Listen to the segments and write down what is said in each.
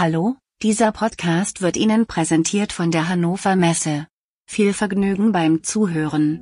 Hallo, dieser Podcast wird Ihnen präsentiert von der Hannover Messe. Viel Vergnügen beim Zuhören.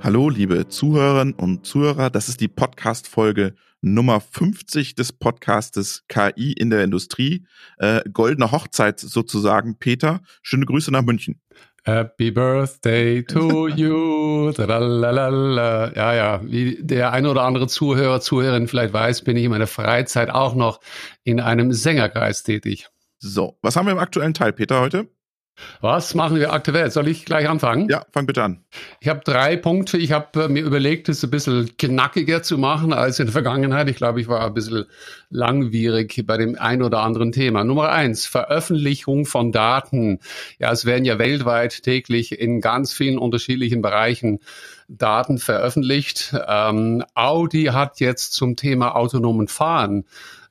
Hallo, liebe Zuhörerinnen und Zuhörer, das ist die Podcast-Folge Nummer 50 des Podcastes KI in der Industrie. Äh, goldene Hochzeit sozusagen. Peter, schöne Grüße nach München. Happy Birthday to you. Tralalala. Ja, ja, wie der eine oder andere Zuhörer, Zuhörerin vielleicht weiß, bin ich in meiner Freizeit auch noch in einem Sängerkreis tätig. So, was haben wir im aktuellen Teil, Peter, heute? Was machen wir aktuell? Soll ich gleich anfangen? Ja, fang bitte an. Ich habe drei Punkte. Ich habe äh, mir überlegt, es ein bisschen knackiger zu machen als in der Vergangenheit. Ich glaube, ich war ein bisschen langwierig bei dem ein oder anderen Thema. Nummer eins, Veröffentlichung von Daten. Ja, es werden ja weltweit täglich in ganz vielen unterschiedlichen Bereichen Daten veröffentlicht. Ähm, Audi hat jetzt zum Thema autonomen Fahren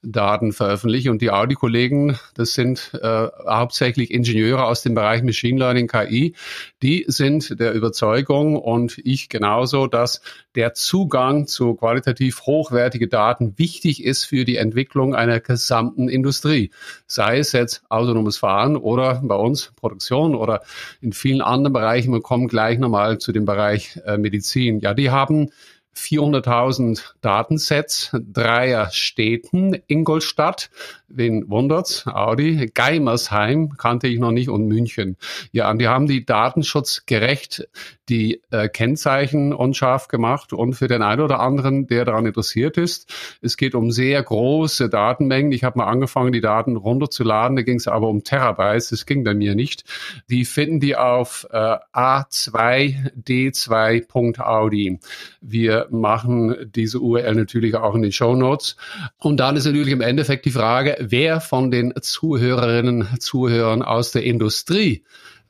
Daten veröffentlicht. Und die Audi-Kollegen, das sind äh, hauptsächlich Ingenieure aus dem Bereich Machine Learning, KI, die sind der Überzeugung und ich genauso, dass der Zugang zu qualitativ hochwertige Daten wichtig ist für die Entwicklung einer gesamten Industrie. Sei es jetzt autonomes Fahren oder bei uns Produktion oder in vielen anderen Bereichen. Wir kommen gleich nochmal zu dem Bereich äh, Medizin. Ja, die haben 400.000 Datensets dreier Städten, Ingolstadt, wen wundert's, Audi, Geimersheim kannte ich noch nicht und München. Ja, und die haben die datenschutzgerecht die äh, Kennzeichen unscharf gemacht und für den einen oder anderen, der daran interessiert ist, es geht um sehr große Datenmengen. Ich habe mal angefangen, die Daten runterzuladen, da ging es aber um Terabytes, das ging bei mir nicht. Die finden die auf äh, a2d2.audi. Wir machen diese URL natürlich auch in den Show Notes. Und dann ist natürlich im Endeffekt die Frage, wer von den Zuhörerinnen, Zuhörern aus der Industrie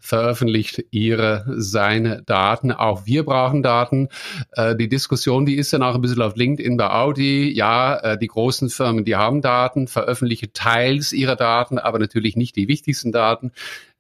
veröffentlicht ihre, seine Daten. Auch wir brauchen Daten. Äh, die Diskussion, die ist dann auch ein bisschen auf LinkedIn bei Audi. Ja, äh, die großen Firmen, die haben Daten, veröffentlichen teils ihrer Daten, aber natürlich nicht die wichtigsten Daten.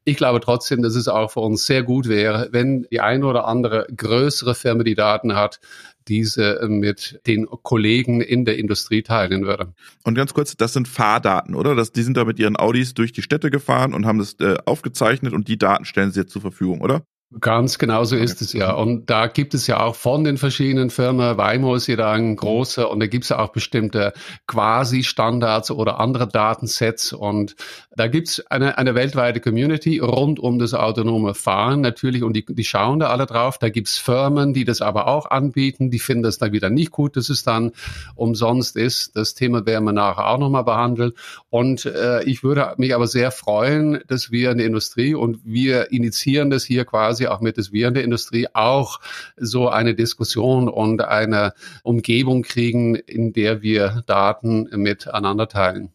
Ich glaube trotzdem, dass es auch für uns sehr gut wäre, wenn die eine oder andere größere Firma die Daten hat, diese äh, mit den Kollegen in der Industrie teilen würde. Und ganz kurz, das sind Fahrdaten, oder? Das, die sind da mit ihren Audis durch die Städte gefahren und haben das äh, aufgezeichnet und die Daten stellen sie jetzt zur Verfügung, oder? Ganz genau so ist es ja. Und da gibt es ja auch von den verschiedenen Firmen, Waymo ist ja da ein großer und da gibt es ja auch bestimmte Quasi-Standards oder andere Datensets und da gibt es eine, eine weltweite Community rund um das autonome Fahren natürlich und die, die schauen da alle drauf. Da gibt es Firmen, die das aber auch anbieten, die finden das dann wieder nicht gut, dass es dann umsonst ist. Das Thema werden wir nachher auch nochmal behandeln. Und äh, ich würde mich aber sehr freuen, dass wir in der Industrie und wir initiieren das hier quasi auch mit, dass wir in der Industrie auch so eine Diskussion und eine Umgebung kriegen, in der wir Daten miteinander teilen.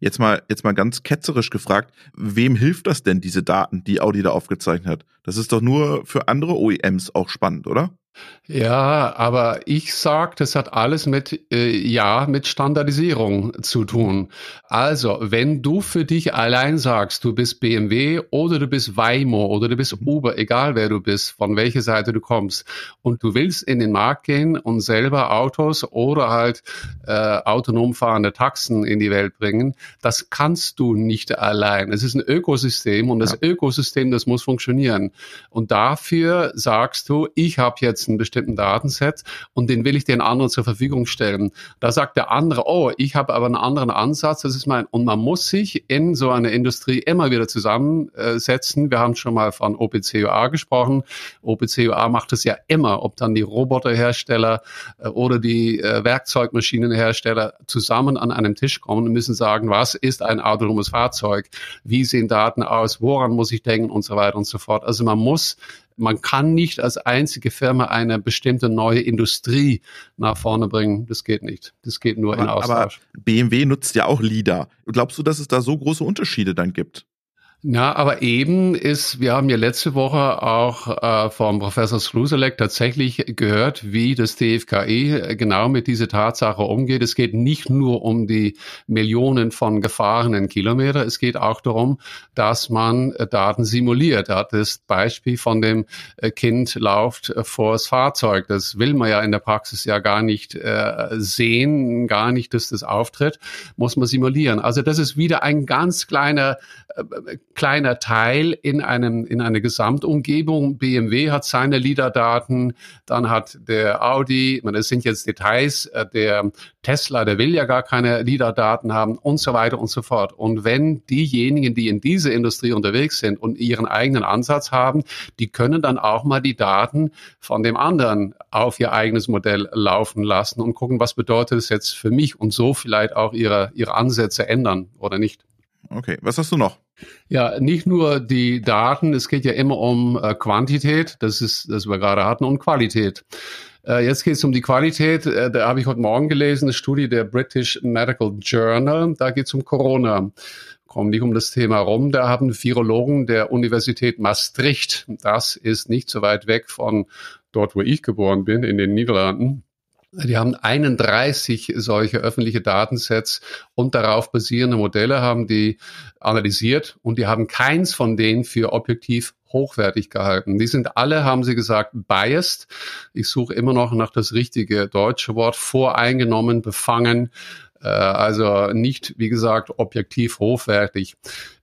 Jetzt mal, jetzt mal ganz ketzerisch gefragt, wem hilft das denn, diese Daten, die Audi da aufgezeichnet hat? Das ist doch nur für andere OEMs auch spannend, oder? Ja, aber ich sag, das hat alles mit äh, ja mit Standardisierung zu tun. Also, wenn du für dich allein sagst, du bist BMW oder du bist Waymo oder du bist Uber, egal wer du bist, von welcher Seite du kommst, und du willst in den Markt gehen und selber Autos oder halt äh, autonom fahrende Taxen in die Welt bringen, das kannst du nicht allein. Es ist ein Ökosystem und das ja. Ökosystem, das muss funktionieren. Und dafür sagst du, ich habe jetzt jetzt einen bestimmten Datenset und den will ich den anderen zur Verfügung stellen. Da sagt der andere, oh, ich habe aber einen anderen Ansatz, das ist mein, und man muss sich in so einer Industrie immer wieder zusammensetzen. Wir haben schon mal von OPCUA gesprochen. OPCUA macht es ja immer, ob dann die Roboterhersteller äh, oder die äh, Werkzeugmaschinenhersteller zusammen an einem Tisch kommen und müssen sagen, was ist ein autonomes Fahrzeug? Wie sehen Daten aus? Woran muss ich denken? Und so weiter und so fort. Also man muss man kann nicht als einzige Firma eine bestimmte neue Industrie nach vorne bringen. Das geht nicht. Das geht nur aber, in Austausch. Aber BMW nutzt ja auch LIDAR. Glaubst du, dass es da so große Unterschiede dann gibt? Na, aber eben ist, wir haben ja letzte Woche auch äh, vom Professor Sluselek tatsächlich gehört, wie das DFKI genau mit dieser Tatsache umgeht. Es geht nicht nur um die Millionen von gefahrenen Kilometer, es geht auch darum, dass man äh, Daten simuliert. Er hat das Beispiel von dem äh, Kind lauft äh, vors Fahrzeug. Das will man ja in der Praxis ja gar nicht äh, sehen, gar nicht, dass das auftritt, muss man simulieren. Also das ist wieder ein ganz kleiner äh, kleiner Teil in einem in einer Gesamtumgebung. BMW hat seine LIDAR-Daten, dann hat der Audi, man, das sind jetzt Details, äh, der Tesla, der will ja gar keine LIDAR-Daten haben und so weiter und so fort. Und wenn diejenigen, die in dieser Industrie unterwegs sind und ihren eigenen Ansatz haben, die können dann auch mal die Daten von dem anderen auf ihr eigenes Modell laufen lassen und gucken, was bedeutet es jetzt für mich und so vielleicht auch ihre, ihre Ansätze ändern oder nicht. Okay, was hast du noch? Ja, nicht nur die Daten, es geht ja immer um äh, Quantität, das ist, das wir gerade hatten, und Qualität. Äh, jetzt geht es um die Qualität. Äh, da habe ich heute Morgen gelesen, eine Studie der British Medical Journal. Da geht es um Corona. Kommen nicht um das Thema rum. Da haben Virologen der Universität Maastricht, das ist nicht so weit weg von dort, wo ich geboren bin, in den Niederlanden, die haben 31 solche öffentliche Datensets und darauf basierende Modelle haben die analysiert und die haben keins von denen für objektiv hochwertig gehalten. Die sind alle, haben sie gesagt, biased. Ich suche immer noch nach das richtige deutsche Wort, voreingenommen, befangen, äh, also nicht, wie gesagt, objektiv hochwertig.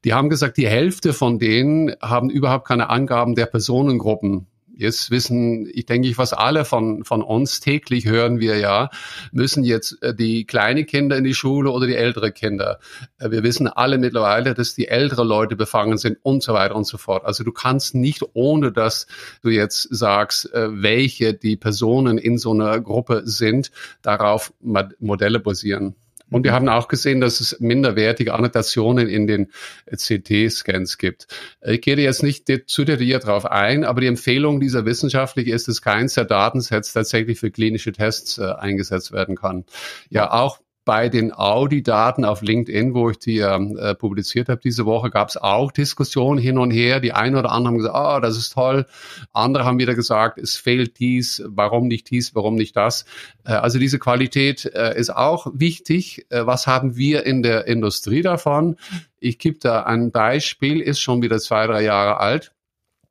Die haben gesagt, die Hälfte von denen haben überhaupt keine Angaben der Personengruppen Jetzt wissen, ich denke ich, was alle von, von uns täglich hören wir ja, müssen jetzt äh, die kleine Kinder in die Schule oder die ältere Kinder. Äh, wir wissen alle mittlerweile, dass die ältere Leute befangen sind und so weiter und so fort. Also du kannst nicht, ohne dass du jetzt sagst, äh, welche die Personen in so einer Gruppe sind, darauf Modelle basieren. Und wir haben auch gesehen, dass es minderwertige Annotationen in den CT-Scans gibt. Ich gehe jetzt nicht zu detailliert darauf ein, aber die Empfehlung dieser Wissenschaftlich ist, dass keins der Datensets tatsächlich für klinische Tests äh, eingesetzt werden kann. Ja, auch bei den Audi-Daten auf LinkedIn, wo ich die äh, publiziert habe diese Woche, gab es auch Diskussionen hin und her. Die einen oder anderen haben gesagt, ah, oh, das ist toll. Andere haben wieder gesagt, es fehlt dies, warum nicht dies, warum nicht das. Äh, also diese Qualität äh, ist auch wichtig. Äh, was haben wir in der Industrie davon? Ich gebe da ein Beispiel, ist schon wieder zwei, drei Jahre alt.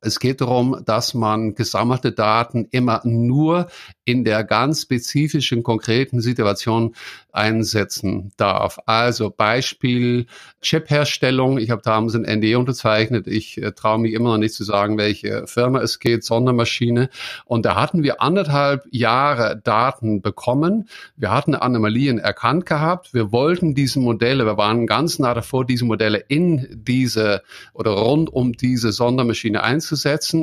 Es geht darum, dass man gesammelte Daten immer nur in der ganz spezifischen, konkreten Situation einsetzen darf. Also Beispiel Chip-Herstellung. Ich habe damals ein NDA unterzeichnet. Ich äh, traue mich immer noch nicht zu sagen, welche Firma es geht, Sondermaschine. Und da hatten wir anderthalb Jahre Daten bekommen. Wir hatten Anomalien erkannt gehabt. Wir wollten diese Modelle, wir waren ganz nah davor, diese Modelle in diese oder rund um diese Sondermaschine einzusetzen.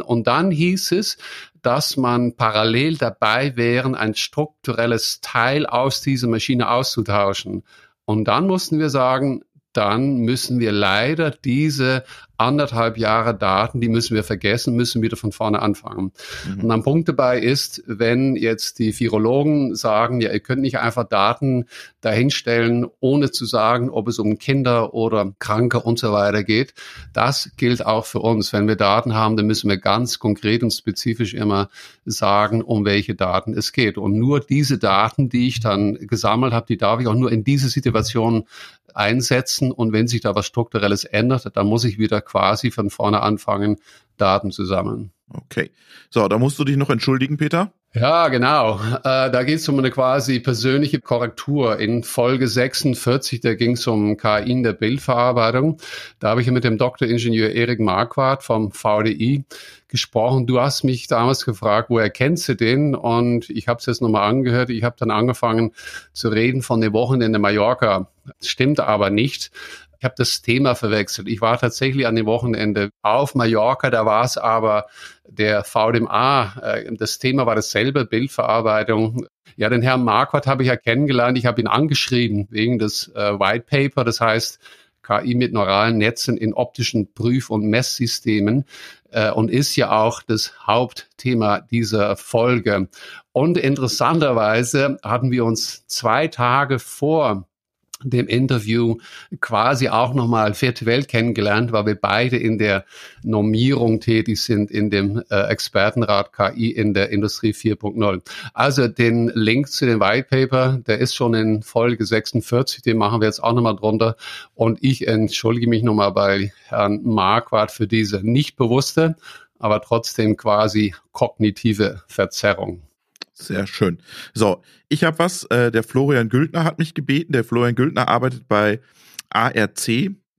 Und dann hieß es, dass man parallel dabei wären, ein strukturelles Teil aus dieser Maschine auszutauschen. Und dann mussten wir sagen, dann müssen wir leider diese anderthalb Jahre Daten, die müssen wir vergessen, müssen wieder von vorne anfangen. Mhm. Und ein Punkt dabei ist, wenn jetzt die Virologen sagen, ja, ihr könnt nicht einfach Daten dahinstellen, ohne zu sagen, ob es um Kinder oder Kranke und so weiter geht. Das gilt auch für uns. Wenn wir Daten haben, dann müssen wir ganz konkret und spezifisch immer sagen, um welche Daten es geht. Und nur diese Daten, die ich dann gesammelt habe, die darf ich auch nur in diese Situation einsetzen. Und wenn sich da was Strukturelles ändert, dann muss ich wieder quasi von vorne anfangen, Daten zu sammeln. Okay. So, da musst du dich noch entschuldigen, Peter. Ja, genau. Äh, da geht es um eine quasi persönliche Korrektur. In Folge 46, da ging es um KI in der Bildverarbeitung. Da habe ich mit dem Doktoringenieur Erik Marquardt vom VDI gesprochen. Du hast mich damals gefragt, woher kennst du den? Und ich habe es jetzt nochmal angehört. Ich habe dann angefangen zu reden von dem Wochenende Mallorca. Stimmt aber nicht. Ich habe das Thema verwechselt. Ich war tatsächlich an dem Wochenende auf Mallorca, da war es aber der VDMA. Äh, das Thema war dasselbe, Bildverarbeitung. Ja, den Herrn Marquardt habe ich ja kennengelernt. Ich habe ihn angeschrieben wegen des äh, White Paper, das heißt KI mit neuralen Netzen in optischen Prüf- und Messsystemen äh, und ist ja auch das Hauptthema dieser Folge. Und interessanterweise hatten wir uns zwei Tage vor dem Interview quasi auch nochmal vierte Welt kennengelernt, weil wir beide in der Normierung tätig sind in dem äh, Expertenrat KI in der Industrie 4.0. Also den Link zu dem White Paper, der ist schon in Folge 46, den machen wir jetzt auch nochmal drunter. Und ich entschuldige mich nochmal bei Herrn Marquardt für diese nicht bewusste, aber trotzdem quasi kognitive Verzerrung. Sehr schön. So, ich habe was. Äh, der Florian Güldner hat mich gebeten. Der Florian Güldner arbeitet bei ARC,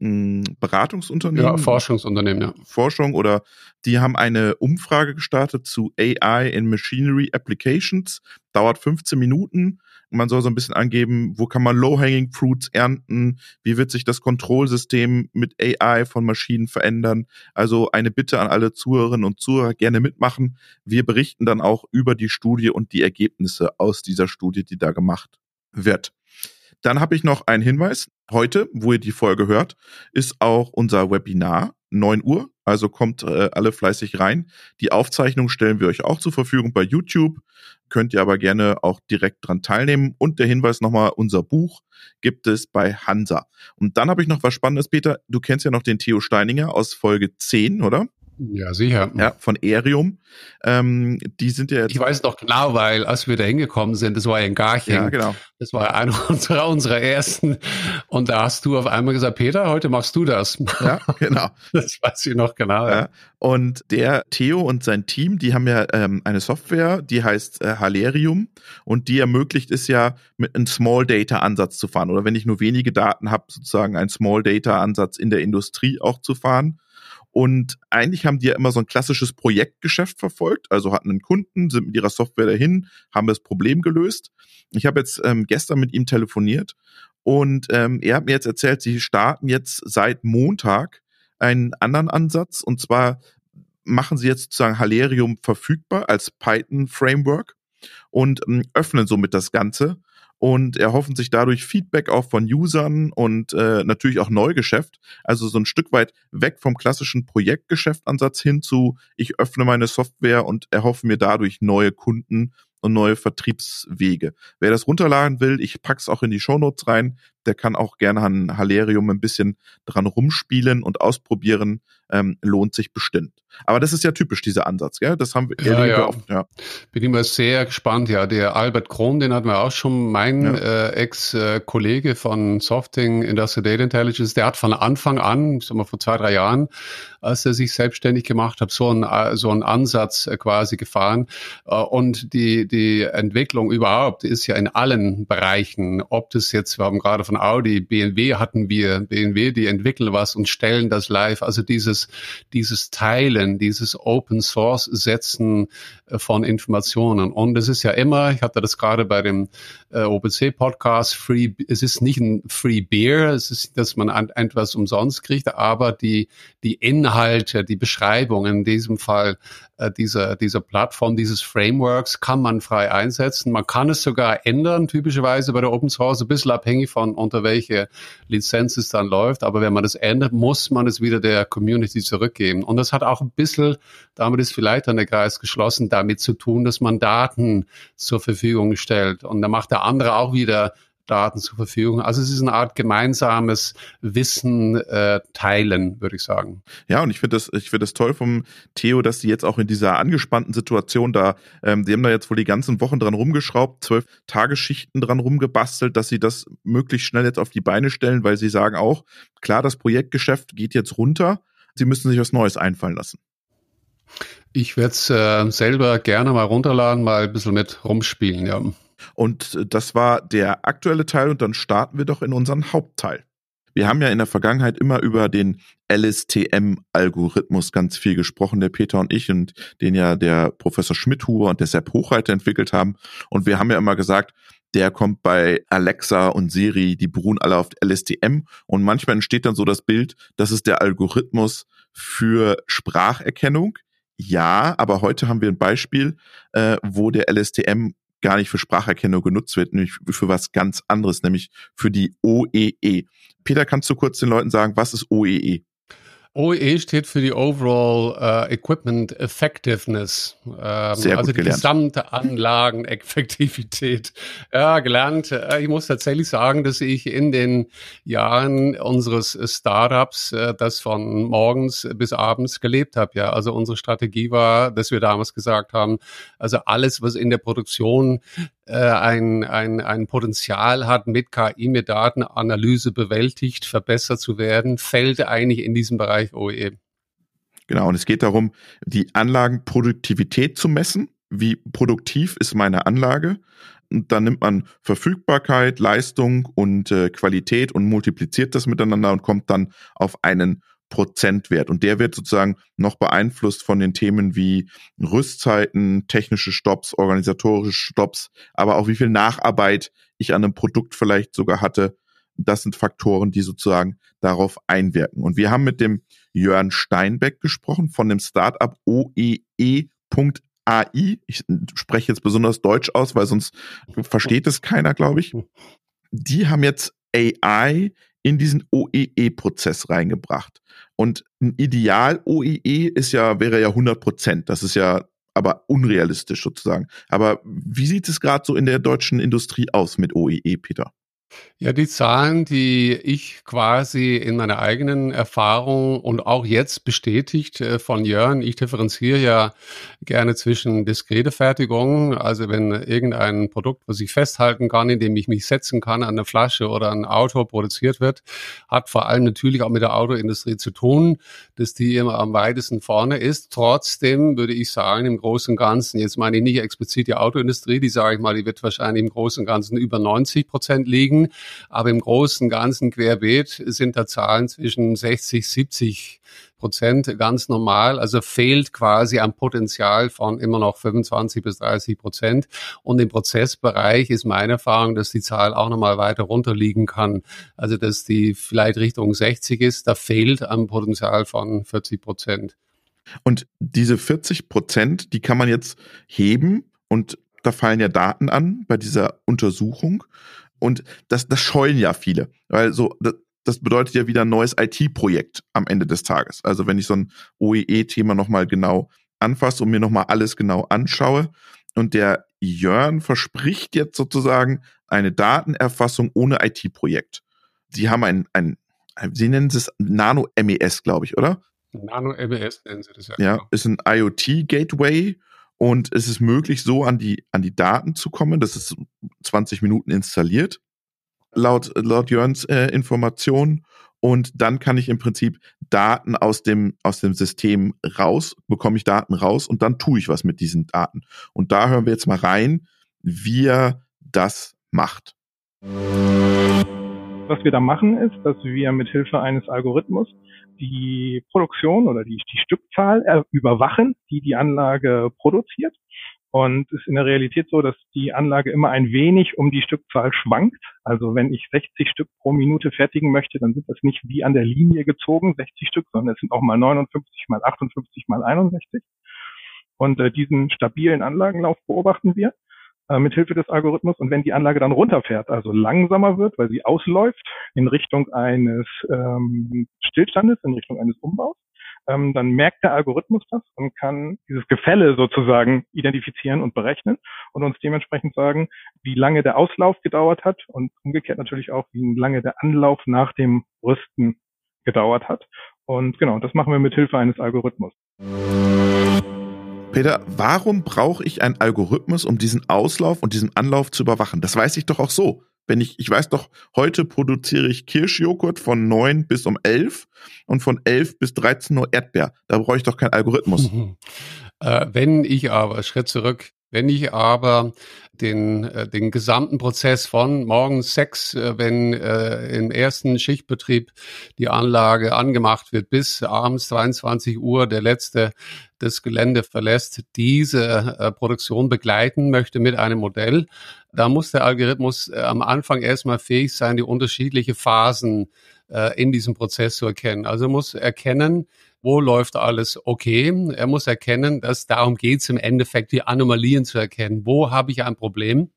ein Beratungsunternehmen. Ja, Forschungsunternehmen, ja. Forschung oder die haben eine Umfrage gestartet zu AI in Machinery Applications. Dauert 15 Minuten man soll so ein bisschen angeben, wo kann man Low-Hanging Fruits ernten, wie wird sich das Kontrollsystem mit AI von Maschinen verändern. Also eine Bitte an alle Zuhörerinnen und Zuhörer, gerne mitmachen. Wir berichten dann auch über die Studie und die Ergebnisse aus dieser Studie, die da gemacht wird. Dann habe ich noch einen Hinweis. Heute, wo ihr die Folge hört, ist auch unser Webinar 9 Uhr. Also kommt äh, alle fleißig rein. Die Aufzeichnung stellen wir euch auch zur Verfügung bei YouTube. Könnt ihr aber gerne auch direkt dran teilnehmen. Und der Hinweis nochmal, unser Buch gibt es bei Hansa. Und dann habe ich noch was Spannendes, Peter. Du kennst ja noch den Theo Steininger aus Folge 10, oder? Ja, sicher. Ja, von Erium. Ähm, die sind ja jetzt. Ich weiß doch genau, weil als wir da hingekommen sind, das war ja in Garching. Ja, genau. Das war einer unserer, unserer ersten. Und da hast du auf einmal gesagt, Peter, heute machst du das. Ja, genau. das weiß ich noch genau. Ja. ja. Und der Theo und sein Team, die haben ja ähm, eine Software, die heißt äh, Halerium und die ermöglicht es ja, mit einem Small Data Ansatz zu fahren. Oder wenn ich nur wenige Daten habe, sozusagen einen Small Data Ansatz in der Industrie auch zu fahren. Und eigentlich haben die ja immer so ein klassisches Projektgeschäft verfolgt, also hatten einen Kunden, sind mit ihrer Software dahin, haben das Problem gelöst. Ich habe jetzt ähm, gestern mit ihm telefoniert und ähm, er hat mir jetzt erzählt, sie starten jetzt seit Montag einen anderen Ansatz und zwar machen sie jetzt sozusagen Halerium verfügbar als Python Framework und ähm, öffnen somit das Ganze und erhoffen sich dadurch Feedback auch von Usern und äh, natürlich auch Neugeschäft. Also so ein Stück weit weg vom klassischen Projektgeschäftansatz hin zu, ich öffne meine Software und erhoffe mir dadurch neue Kunden und neue Vertriebswege. Wer das runterladen will, ich pack's auch in die Shownotes rein, der kann auch gerne an Halerium ein bisschen dran rumspielen und ausprobieren, ähm, lohnt sich bestimmt. Aber das ist ja typisch, dieser Ansatz, gell? Das haben wir ja, ja. oft, ja. Bin immer sehr gespannt, ja. Der Albert Krohn, den hatten wir auch schon, mein ja. äh, Ex-Kollege von Softing Industrial Data Intelligence, der hat von Anfang an, ich sag mal vor zwei, drei Jahren, als er sich selbstständig gemacht hat, so einen, so einen Ansatz äh, quasi gefahren. Äh, und die, die Entwicklung überhaupt ist ja in allen Bereichen, ob das jetzt, wir haben gerade von Audi, BMW hatten wir, BMW, die entwickeln was und stellen das live. Also dieses, dieses Teilen, dieses Open Source Setzen äh, von Informationen. Und es ist ja immer, ich hatte das gerade bei dem äh, OPC Podcast, Free, es ist nicht ein Free Beer, es ist, dass man etwas umsonst kriegt, aber die, die Inhalte, die Beschreibungen, in diesem Fall äh, dieser, dieser Plattform, dieses Frameworks kann man frei einsetzen. Man kann es sogar ändern, typischerweise bei der Open Source, ein bisschen abhängig von unter welche Lizenz es dann läuft. Aber wenn man das ändert, muss man es wieder der Community zurückgeben. Und das hat auch ein bisschen, damit ist vielleicht dann der Kreis geschlossen, damit zu tun, dass man Daten zur Verfügung stellt. Und da macht der andere auch wieder Daten zur Verfügung. Also es ist eine Art gemeinsames Wissen äh, teilen, würde ich sagen. Ja, und ich finde das, ich finde das toll vom Theo, dass sie jetzt auch in dieser angespannten Situation da, ähm, die haben da jetzt wohl die ganzen Wochen dran rumgeschraubt, zwölf Tagesschichten dran rumgebastelt, dass sie das möglichst schnell jetzt auf die Beine stellen, weil sie sagen auch, klar, das Projektgeschäft geht jetzt runter, sie müssen sich was Neues einfallen lassen. Ich werde es äh, selber gerne mal runterladen, mal ein bisschen mit rumspielen, ja. Und äh, das war der aktuelle Teil und dann starten wir doch in unseren Hauptteil. Wir haben ja in der Vergangenheit immer über den LSTM-Algorithmus ganz viel gesprochen, der Peter und ich und den ja der Professor Schmidhuber und der Sepp Hochreiter entwickelt haben. Und wir haben ja immer gesagt, der kommt bei Alexa und Siri, die beruhen alle auf LSTM. Und manchmal entsteht dann so das Bild, das ist der Algorithmus für Spracherkennung. Ja, aber heute haben wir ein Beispiel, äh, wo der LSTM gar nicht für Spracherkennung genutzt wird, nämlich für was ganz anderes, nämlich für die OEE. E. Peter, kannst du kurz den Leuten sagen, was ist OEE? OEE steht für die Overall uh, Equipment Effectiveness. Ähm, Sehr also die gelernt. gesamte Anlageneffektivität. Ja, gelernt. Äh, ich muss tatsächlich sagen, dass ich in den Jahren unseres Startups uh, das von morgens bis abends gelebt habe. Ja, also unsere Strategie war, dass wir damals gesagt haben, also alles, was in der Produktion äh, ein, ein, ein Potenzial hat, mit KI, mit Datenanalyse bewältigt, verbessert zu werden, fällt eigentlich in diesem Bereich OE. Genau, und es geht darum, die Anlagenproduktivität zu messen. Wie produktiv ist meine Anlage? Und dann nimmt man Verfügbarkeit, Leistung und äh, Qualität und multipliziert das miteinander und kommt dann auf einen Prozentwert. Und der wird sozusagen noch beeinflusst von den Themen wie Rüstzeiten, technische Stops, organisatorische Stops, aber auch wie viel Nacharbeit ich an einem Produkt vielleicht sogar hatte. Das sind Faktoren, die sozusagen darauf einwirken. Und wir haben mit dem Jörn Steinbeck gesprochen von dem Startup OEE.ai. Ich spreche jetzt besonders Deutsch aus, weil sonst versteht es keiner, glaube ich. Die haben jetzt AI in diesen OEE-Prozess reingebracht. Und ein Ideal OEE ist ja, wäre ja 100 Prozent. Das ist ja aber unrealistisch sozusagen. Aber wie sieht es gerade so in der deutschen Industrie aus mit OEE, Peter? Ja, die Zahlen, die ich quasi in meiner eigenen Erfahrung und auch jetzt bestätigt äh, von Jörn, ich differenziere ja gerne zwischen diskrete Fertigung, also wenn irgendein Produkt, was ich festhalten kann, indem ich mich setzen kann an eine Flasche oder ein Auto produziert wird, hat vor allem natürlich auch mit der Autoindustrie zu tun, dass die immer am weitesten vorne ist. Trotzdem würde ich sagen, im Großen und Ganzen, jetzt meine ich nicht explizit die Autoindustrie, die sage ich mal, die wird wahrscheinlich im Großen und Ganzen über 90 Prozent liegen liegen. Aber im Großen Ganzen querbeet sind da Zahlen zwischen 60, 70 Prozent ganz normal. Also fehlt quasi am Potenzial von immer noch 25 bis 30 Prozent. Und im Prozessbereich ist meine Erfahrung, dass die Zahl auch nochmal weiter runterliegen kann. Also dass die vielleicht Richtung 60 ist. Da fehlt am Potenzial von 40 Prozent. Und diese 40 Prozent, die kann man jetzt heben und da fallen ja Daten an bei dieser Untersuchung. Und das, das scheuen ja viele, weil so, das, das bedeutet ja wieder ein neues IT-Projekt am Ende des Tages. Also wenn ich so ein OEE-Thema nochmal genau anfasse und mir nochmal alles genau anschaue und der Jörn verspricht jetzt sozusagen eine Datenerfassung ohne IT-Projekt. Sie haben ein, ein, Sie nennen es Nano-MES, glaube ich, oder? Nano-MES nennen Sie das ja. Ja, genau. ist ein IoT-Gateway und es ist möglich, so an die, an die Daten zu kommen. Das ist 20 Minuten installiert, laut, laut Jörns äh, Informationen. Und dann kann ich im Prinzip Daten aus dem, aus dem System raus, bekomme ich Daten raus und dann tue ich was mit diesen Daten. Und da hören wir jetzt mal rein, wie er das macht. Was wir da machen, ist, dass wir mit Hilfe eines Algorithmus die Produktion oder die, die Stückzahl äh, überwachen, die die Anlage produziert. Und es ist in der Realität so, dass die Anlage immer ein wenig um die Stückzahl schwankt. Also wenn ich 60 Stück pro Minute fertigen möchte, dann sind das nicht wie an der Linie gezogen, 60 Stück, sondern es sind auch mal 59, mal 58, mal 61. Und äh, diesen stabilen Anlagenlauf beobachten wir äh, mit Hilfe des Algorithmus. Und wenn die Anlage dann runterfährt, also langsamer wird, weil sie ausläuft in Richtung eines ähm, Stillstandes, in Richtung eines Umbaus, ähm, dann merkt der Algorithmus das und kann dieses Gefälle sozusagen identifizieren und berechnen und uns dementsprechend sagen, wie lange der Auslauf gedauert hat und umgekehrt natürlich auch, wie lange der Anlauf nach dem Rüsten gedauert hat. Und genau, das machen wir mit Hilfe eines Algorithmus. Peter, warum brauche ich einen Algorithmus, um diesen Auslauf und diesen Anlauf zu überwachen? Das weiß ich doch auch so. Wenn ich, ich weiß doch, heute produziere ich Kirschjoghurt von 9 bis um 11 und von 11 bis 13 Uhr Erdbeer. Da brauche ich doch keinen Algorithmus. Äh, wenn ich aber, Schritt zurück, wenn ich aber den, äh, den gesamten Prozess von morgens sechs, äh, wenn äh, im ersten Schichtbetrieb die Anlage angemacht wird, bis abends 22 Uhr der letzte das Gelände verlässt, diese äh, Produktion begleiten möchte mit einem Modell, da muss der Algorithmus äh, am Anfang erstmal fähig sein, die unterschiedlichen Phasen äh, in diesem Prozess zu erkennen. Also muss erkennen, wo läuft alles okay. Er muss erkennen, dass darum geht es im Endeffekt, die Anomalien zu erkennen. Wo habe ich ein Problem?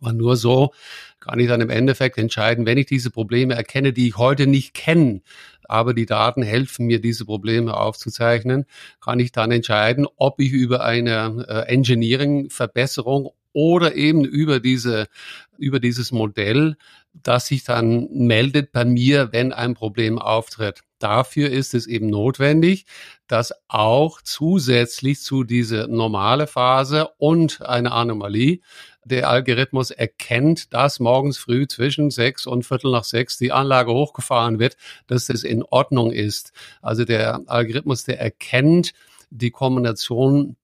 Aber nur so kann ich dann im Endeffekt entscheiden, wenn ich diese Probleme erkenne, die ich heute nicht kenne, aber die Daten helfen mir, diese Probleme aufzuzeichnen, kann ich dann entscheiden, ob ich über eine äh, Engineering-Verbesserung oder eben über diese, über dieses Modell, das sich dann meldet bei mir, wenn ein Problem auftritt. Dafür ist es eben notwendig, dass auch zusätzlich zu dieser normale Phase und eine Anomalie der Algorithmus erkennt, dass morgens früh zwischen sechs und Viertel nach sechs die Anlage hochgefahren wird, dass das in Ordnung ist. Also der Algorithmus, der erkennt die Kombination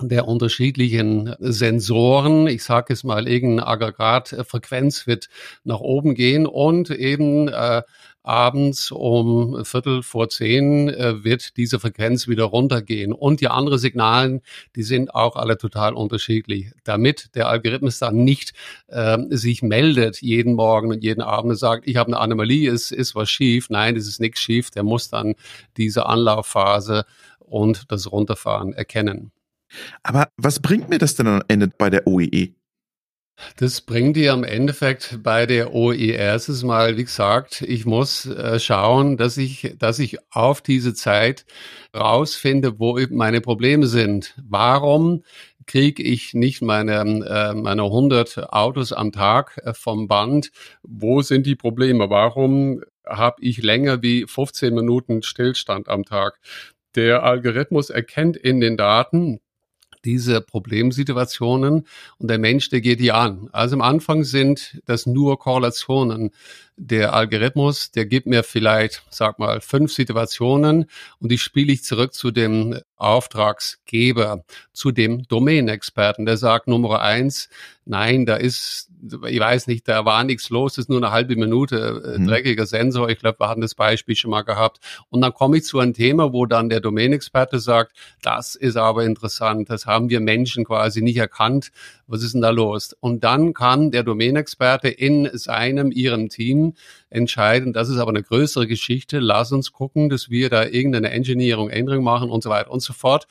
der unterschiedlichen Sensoren, ich sage es mal, irgendeine Aggregatfrequenz wird nach oben gehen und eben äh, abends um Viertel vor zehn äh, wird diese Frequenz wieder runtergehen. Und die anderen Signalen, die sind auch alle total unterschiedlich. Damit der Algorithmus dann nicht äh, sich meldet jeden Morgen und jeden Abend und sagt, ich habe eine Anomalie, es ist was schief. Nein, es ist nichts schief. Der muss dann diese Anlaufphase und das Runterfahren erkennen. Aber was bringt mir das denn am Ende bei der OEE? Das bringt dir am Endeffekt bei der OE erstes Mal, wie gesagt, ich muss äh, schauen, dass ich, dass ich auf diese Zeit rausfinde, wo meine Probleme sind. Warum kriege ich nicht meine, äh, meine 100 Autos am Tag äh, vom Band? Wo sind die Probleme? Warum habe ich länger wie 15 Minuten Stillstand am Tag? Der Algorithmus erkennt in den Daten, diese Problemsituationen und der Mensch, der geht die an. Also am Anfang sind das nur Korrelationen. Der Algorithmus, der gibt mir vielleicht, sag mal, fünf Situationen und die spiele ich zurück zu dem Auftragsgeber, zu dem Domänexperten, der sagt Nummer eins, nein, da ist, ich weiß nicht, da war nichts los, das ist nur eine halbe Minute, äh, mhm. dreckiger Sensor. Ich glaube, wir hatten das Beispiel schon mal gehabt. Und dann komme ich zu einem Thema, wo dann der Domänexperte sagt, das ist aber interessant, das haben wir Menschen quasi nicht erkannt. Was ist denn da los? Und dann kann der Domänexperte in seinem, ihrem Team entscheiden, das ist aber eine größere Geschichte, lass uns gucken, dass wir da irgendeine Engineering, Änderung machen und so weiter und so fort.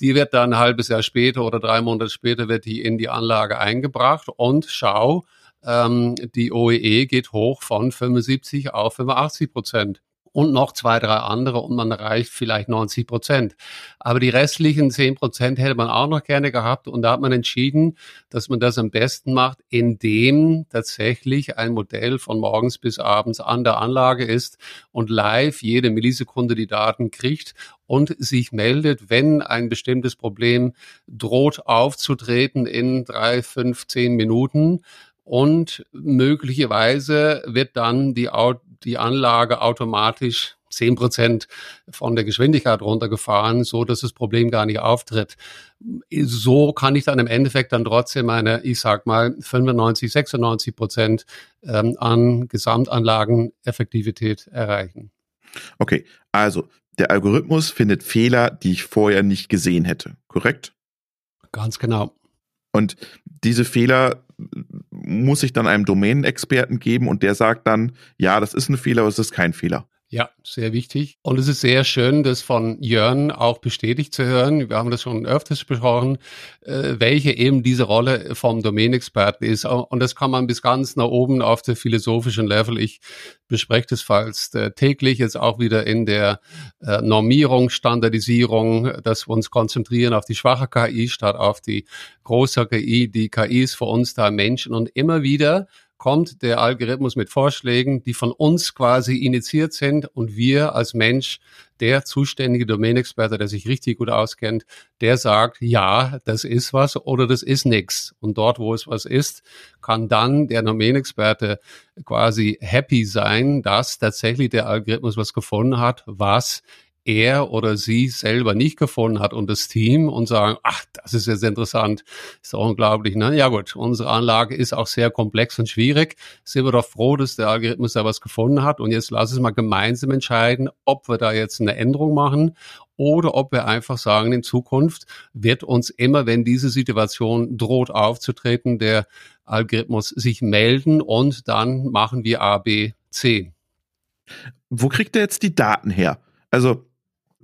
Die wird dann ein halbes Jahr später oder drei Monate später wird die in die Anlage eingebracht und schau, ähm, die OEE e geht hoch von 75 auf 85 Prozent und noch zwei, drei andere und man erreicht vielleicht 90 Prozent. Aber die restlichen 10 Prozent hätte man auch noch gerne gehabt und da hat man entschieden, dass man das am besten macht, indem tatsächlich ein Modell von morgens bis abends an der Anlage ist und live jede Millisekunde die Daten kriegt und sich meldet, wenn ein bestimmtes Problem droht aufzutreten in drei, fünf, zehn Minuten. Und möglicherweise wird dann die die Anlage automatisch zehn Prozent von der Geschwindigkeit runtergefahren, so dass das Problem gar nicht auftritt. So kann ich dann im Endeffekt dann trotzdem meine, ich sag mal, 95, 96 Prozent ähm, an Gesamtanlageneffektivität erreichen. Okay, also der Algorithmus findet Fehler, die ich vorher nicht gesehen hätte, korrekt? Ganz genau. Und diese Fehler muss ich dann einem Domänenexperten geben und der sagt dann, ja, das ist ein Fehler, aber es ist kein Fehler. Ja, sehr wichtig. Und es ist sehr schön, das von Jörn auch bestätigt zu hören. Wir haben das schon öfters besprochen, äh, welche eben diese Rolle vom Domänexperten ist. Und das kann man bis ganz nach oben auf der philosophischen Level. Ich bespreche das falls äh, täglich, jetzt auch wieder in der äh, Normierung, Standardisierung, dass wir uns konzentrieren auf die schwache KI statt auf die große KI. Die KI ist für uns da Menschen und immer wieder kommt der Algorithmus mit Vorschlägen, die von uns quasi initiiert sind und wir als Mensch, der zuständige Domänexperte, der sich richtig gut auskennt, der sagt, ja, das ist was oder das ist nichts. Und dort, wo es was ist, kann dann der Domänexperte quasi happy sein, dass tatsächlich der Algorithmus was gefunden hat, was er oder sie selber nicht gefunden hat und das Team und sagen, ach, das ist jetzt interessant, ist doch unglaublich. Ne? Ja gut, unsere Anlage ist auch sehr komplex und schwierig. Sind wir doch froh, dass der Algorithmus da was gefunden hat und jetzt lass es mal gemeinsam entscheiden, ob wir da jetzt eine Änderung machen oder ob wir einfach sagen, in Zukunft wird uns immer, wenn diese Situation droht aufzutreten, der Algorithmus sich melden und dann machen wir A, B, C. Wo kriegt er jetzt die Daten her? Also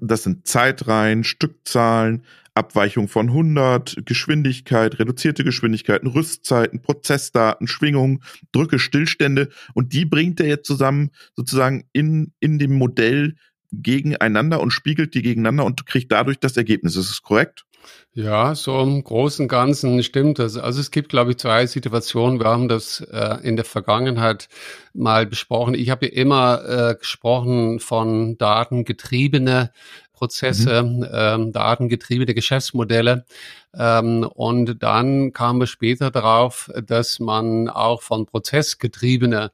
das sind Zeitreihen, Stückzahlen, Abweichung von 100, Geschwindigkeit, reduzierte Geschwindigkeiten, Rüstzeiten, Prozessdaten, Schwingungen, Drücke, Stillstände und die bringt er jetzt zusammen sozusagen in, in dem Modell gegeneinander und spiegelt die gegeneinander und kriegt dadurch das Ergebnis. Ist es korrekt? Ja, so im Großen und Ganzen stimmt das. Also es gibt, glaube ich, zwei Situationen. Wir haben das äh, in der Vergangenheit mal besprochen. Ich habe ja immer äh, gesprochen von datengetriebene Prozesse, mhm. ähm, datengetriebene Geschäftsmodelle. Ähm, und dann kamen wir später darauf, dass man auch von prozessgetriebene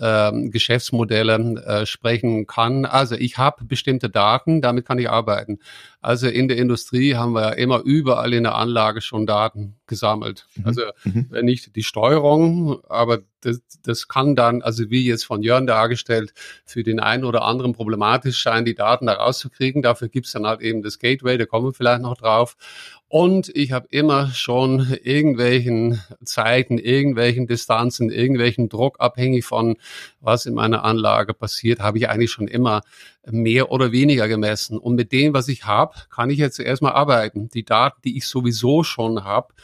ähm, Geschäftsmodelle äh, sprechen kann. Also ich habe bestimmte Daten, damit kann ich arbeiten. Also in der Industrie haben wir ja immer überall in der Anlage schon Daten gesammelt. Mhm. Also mhm. nicht die Steuerung, aber das, das kann dann, also wie jetzt von Jörn dargestellt, für den einen oder anderen problematisch sein, die Daten da rauszukriegen. Dafür gibt's dann halt eben das Gateway, da kommen wir vielleicht noch drauf. Und ich habe immer schon irgendwelchen Zeiten, irgendwelchen Distanzen, irgendwelchen Druck, abhängig von was in meiner Anlage passiert, habe ich eigentlich schon immer mehr oder weniger gemessen. Und mit dem, was ich habe, kann ich jetzt erstmal arbeiten. Die Daten, die ich sowieso schon habe,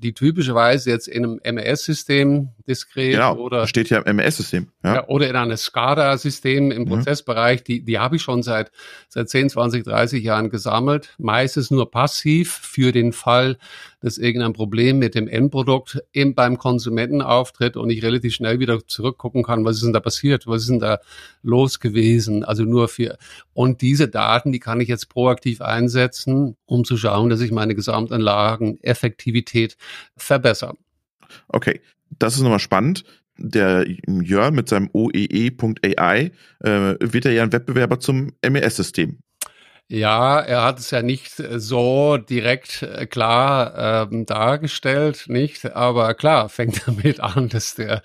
die typischerweise jetzt in einem MES-System diskret genau, oder steht ja im MES-System ja. ja. oder in einem SCADA-System im Prozessbereich, die die habe ich schon seit seit 10, 20, 30 Jahren gesammelt, meistens nur passiv für den Fall, dass irgendein Problem mit dem Endprodukt eben beim Konsumenten auftritt und ich relativ schnell wieder zurückgucken kann, was ist denn da passiert, was ist denn da los gewesen, also nur für und diese Daten, die kann ich jetzt proaktiv einsetzen, um zu schauen, dass ich meine Gesamtanlagen-Effektivität verbessern. Okay, das ist nochmal spannend. Der Jörn mit seinem OEE.ai äh, wird er ja ein Wettbewerber zum MES-System. Ja, er hat es ja nicht so direkt äh, klar ähm, dargestellt, nicht? Aber klar, fängt damit an, dass der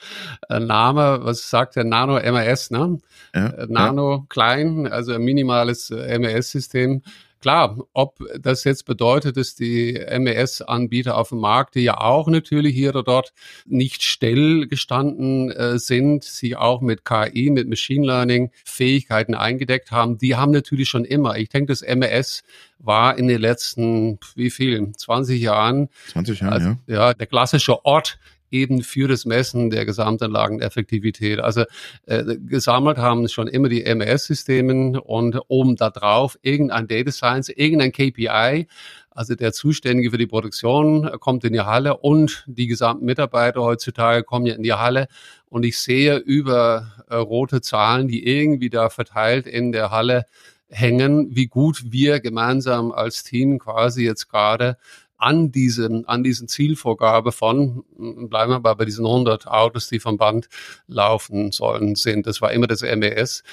äh, Name, was sagt der Nano MRS, ne? Ja, äh, Nano ja. klein, also ein minimales äh, MES-System Klar, ob das jetzt bedeutet, dass die MES-Anbieter auf dem Markt, die ja auch natürlich hier oder dort nicht still gestanden äh, sind, sich auch mit KI, mit Machine Learning Fähigkeiten eingedeckt haben, die haben natürlich schon immer. Ich denke, das MES war in den letzten, wie viel, 20 Jahren, 20 Jahre, also, ja. ja, der klassische Ort eben für das Messen der Gesamtanlageneffektivität. Also äh, gesammelt haben schon immer die MES-Systeme und oben da drauf irgendein Data Science, irgendein KPI, also der Zuständige für die Produktion kommt in die Halle und die gesamten Mitarbeiter heutzutage kommen ja in die Halle und ich sehe über äh, rote Zahlen, die irgendwie da verteilt in der Halle hängen, wie gut wir gemeinsam als Team quasi jetzt gerade an diesem, an diesen Zielvorgabe von, bleiben wir mal bei diesen 100 Autos, die vom Band laufen sollen, sind. Das war immer das MES.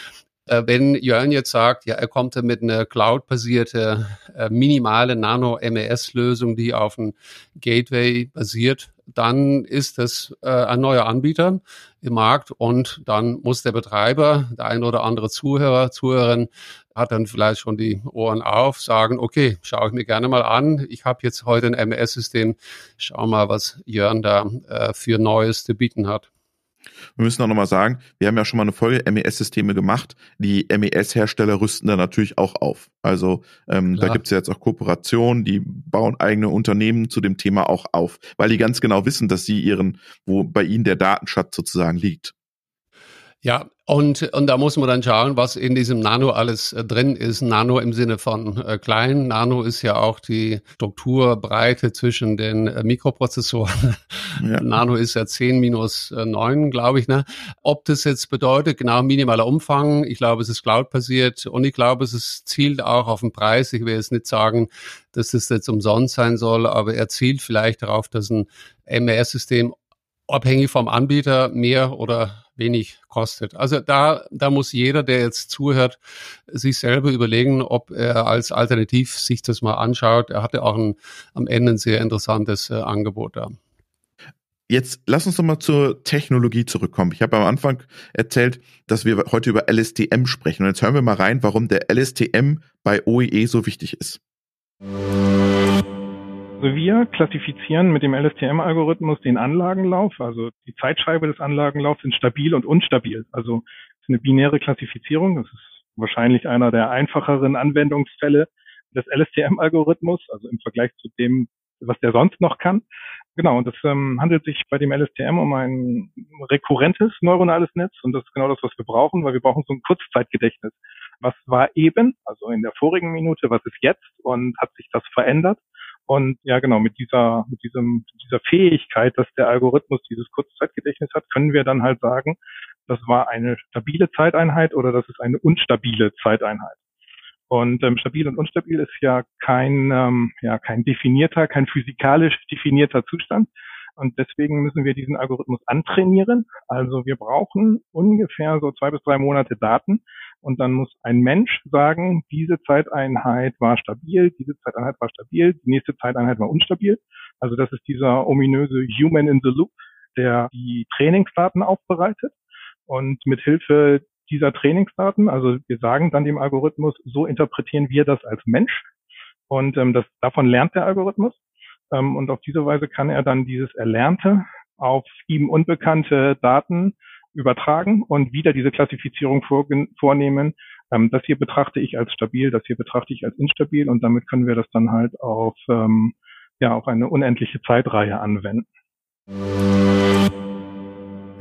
Äh, wenn Jörn jetzt sagt, ja, er kommt mit einer cloud-basierte, äh, minimale Nano-MES-Lösung, die auf einem Gateway basiert, dann ist das äh, ein neuer Anbieter im Markt und dann muss der Betreiber, der ein oder andere Zuhörer, Zuhörerin, hat dann vielleicht schon die Ohren auf, sagen, okay, schaue ich mir gerne mal an. Ich habe jetzt heute ein MS-System, schau mal, was Jörn da äh, für Neues zu bieten hat. Wir müssen auch nochmal sagen, wir haben ja schon mal eine Folge MES-Systeme gemacht. Die MES-Hersteller rüsten da natürlich auch auf. Also ähm, da gibt es ja jetzt auch Kooperationen, die bauen eigene Unternehmen zu dem Thema auch auf, weil die ganz genau wissen, dass sie ihren, wo bei ihnen der Datenschatz sozusagen liegt. Ja, und, und da muss man dann schauen, was in diesem Nano alles äh, drin ist. Nano im Sinne von äh, klein. Nano ist ja auch die Strukturbreite zwischen den äh, Mikroprozessoren. Ja. Nano ist ja 10 minus äh, 9, glaube ich. Ne? Ob das jetzt bedeutet, genau minimaler Umfang, ich glaube, es ist cloud-basiert und ich glaube, es ist, zielt auch auf den Preis. Ich will jetzt nicht sagen, dass das jetzt umsonst sein soll, aber er zielt vielleicht darauf, dass ein MES-System abhängig vom Anbieter mehr oder wenig kostet. Also da, da muss jeder, der jetzt zuhört, sich selber überlegen, ob er als Alternativ sich das mal anschaut. Er hatte auch ein, am Ende ein sehr interessantes äh, Angebot da. Jetzt lass uns noch mal zur Technologie zurückkommen. Ich habe am Anfang erzählt, dass wir heute über LSTM sprechen. Und jetzt hören wir mal rein, warum der LSTM bei OEE so wichtig ist. Also wir klassifizieren mit dem LSTM-Algorithmus den Anlagenlauf, also die Zeitscheibe des Anlagenlaufs in stabil und unstabil. Also es ist eine binäre Klassifizierung, das ist wahrscheinlich einer der einfacheren Anwendungsfälle des LSTM-Algorithmus, also im Vergleich zu dem, was der sonst noch kann. Genau, und es ähm, handelt sich bei dem LSTM um ein rekurrentes neuronales Netz und das ist genau das, was wir brauchen, weil wir brauchen so ein Kurzzeitgedächtnis. Was war eben, also in der vorigen Minute, was ist jetzt und hat sich das verändert? Und ja, genau, mit dieser, mit diesem, dieser Fähigkeit, dass der Algorithmus dieses Kurzzeitgedächtnis hat, können wir dann halt sagen, das war eine stabile Zeiteinheit oder das ist eine unstabile Zeiteinheit. Und ähm, stabil und unstabil ist ja kein, ähm, ja, kein definierter, kein physikalisch definierter Zustand. Und deswegen müssen wir diesen Algorithmus antrainieren. Also wir brauchen ungefähr so zwei bis drei Monate Daten. Und dann muss ein Mensch sagen, diese Zeiteinheit war stabil, diese Zeiteinheit war stabil, die nächste Zeiteinheit war unstabil. Also das ist dieser ominöse Human in the Loop, der die Trainingsdaten aufbereitet. Und mit Hilfe dieser Trainingsdaten. Also wir sagen dann dem Algorithmus, so interpretieren wir das als Mensch. Und ähm, das, davon lernt der Algorithmus. Ähm, und auf diese Weise kann er dann dieses Erlernte auf ihm unbekannte Daten übertragen und wieder diese Klassifizierung vor, vornehmen. Ähm, das hier betrachte ich als stabil, das hier betrachte ich als instabil und damit können wir das dann halt auf, ähm, ja, auf eine unendliche Zeitreihe anwenden.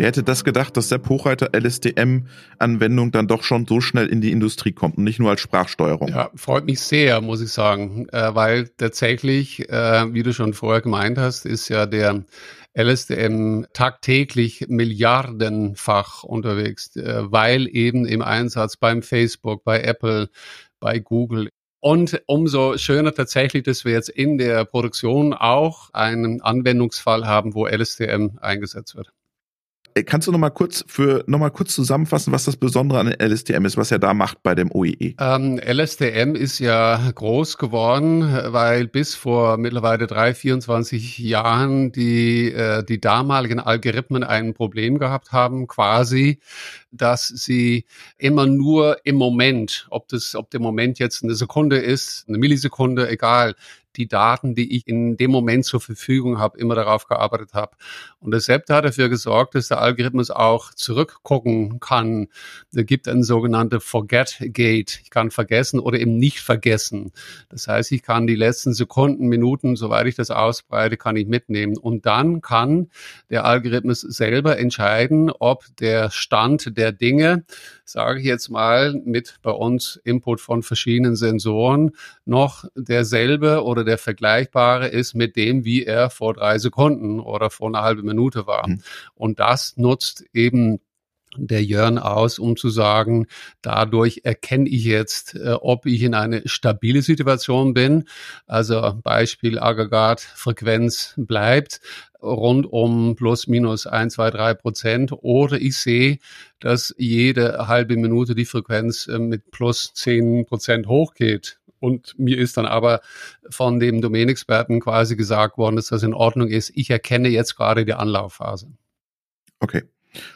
Wer hätte das gedacht, dass der Hochreiter LSTM-Anwendung dann doch schon so schnell in die Industrie kommt und nicht nur als Sprachsteuerung? Ja, freut mich sehr, muss ich sagen, äh, weil tatsächlich, äh, wie du schon vorher gemeint hast, ist ja der LSTM tagtäglich milliardenfach unterwegs, äh, weil eben im Einsatz beim Facebook, bei Apple, bei Google und umso schöner tatsächlich, dass wir jetzt in der Produktion auch einen Anwendungsfall haben, wo LSTM eingesetzt wird. Äh, kannst du noch kurz für noch mal kurz zusammenfassen, was das Besondere an LSTM ist, was er da macht bei dem OEE? Ähm, LSTM ist ja groß geworden, weil bis vor mittlerweile drei, 24 Jahren die äh, die damaligen Algorithmen ein Problem gehabt haben, quasi, dass sie immer nur im Moment, ob das, ob der Moment jetzt eine Sekunde ist, eine Millisekunde, egal, die Daten, die ich in dem Moment zur Verfügung habe, immer darauf gearbeitet habe. Und das SEPT hat dafür gesorgt, dass der Algorithmus auch zurückgucken kann. Da gibt ein sogenannte Forget Gate. Ich kann vergessen oder eben nicht vergessen. Das heißt, ich kann die letzten Sekunden, Minuten, soweit ich das ausbreite, kann ich mitnehmen. Und dann kann der Algorithmus selber entscheiden, ob der Stand der Dinge, sage ich jetzt mal, mit bei uns Input von verschiedenen Sensoren noch derselbe oder der vergleichbare ist mit dem, wie er vor drei Sekunden oder vor einer halben Minute war. Mhm. Und das nutzt eben der Jörn aus, um zu sagen, dadurch erkenne ich jetzt, äh, ob ich in eine stabile Situation bin. Also Beispiel Aggregatfrequenz bleibt rund um plus minus ein, zwei, drei Prozent. Oder ich sehe, dass jede halbe Minute die Frequenz äh, mit plus zehn Prozent hochgeht. Und mir ist dann aber von dem Domänexperten quasi gesagt worden, dass das in Ordnung ist. Ich erkenne jetzt gerade die Anlaufphase. Okay.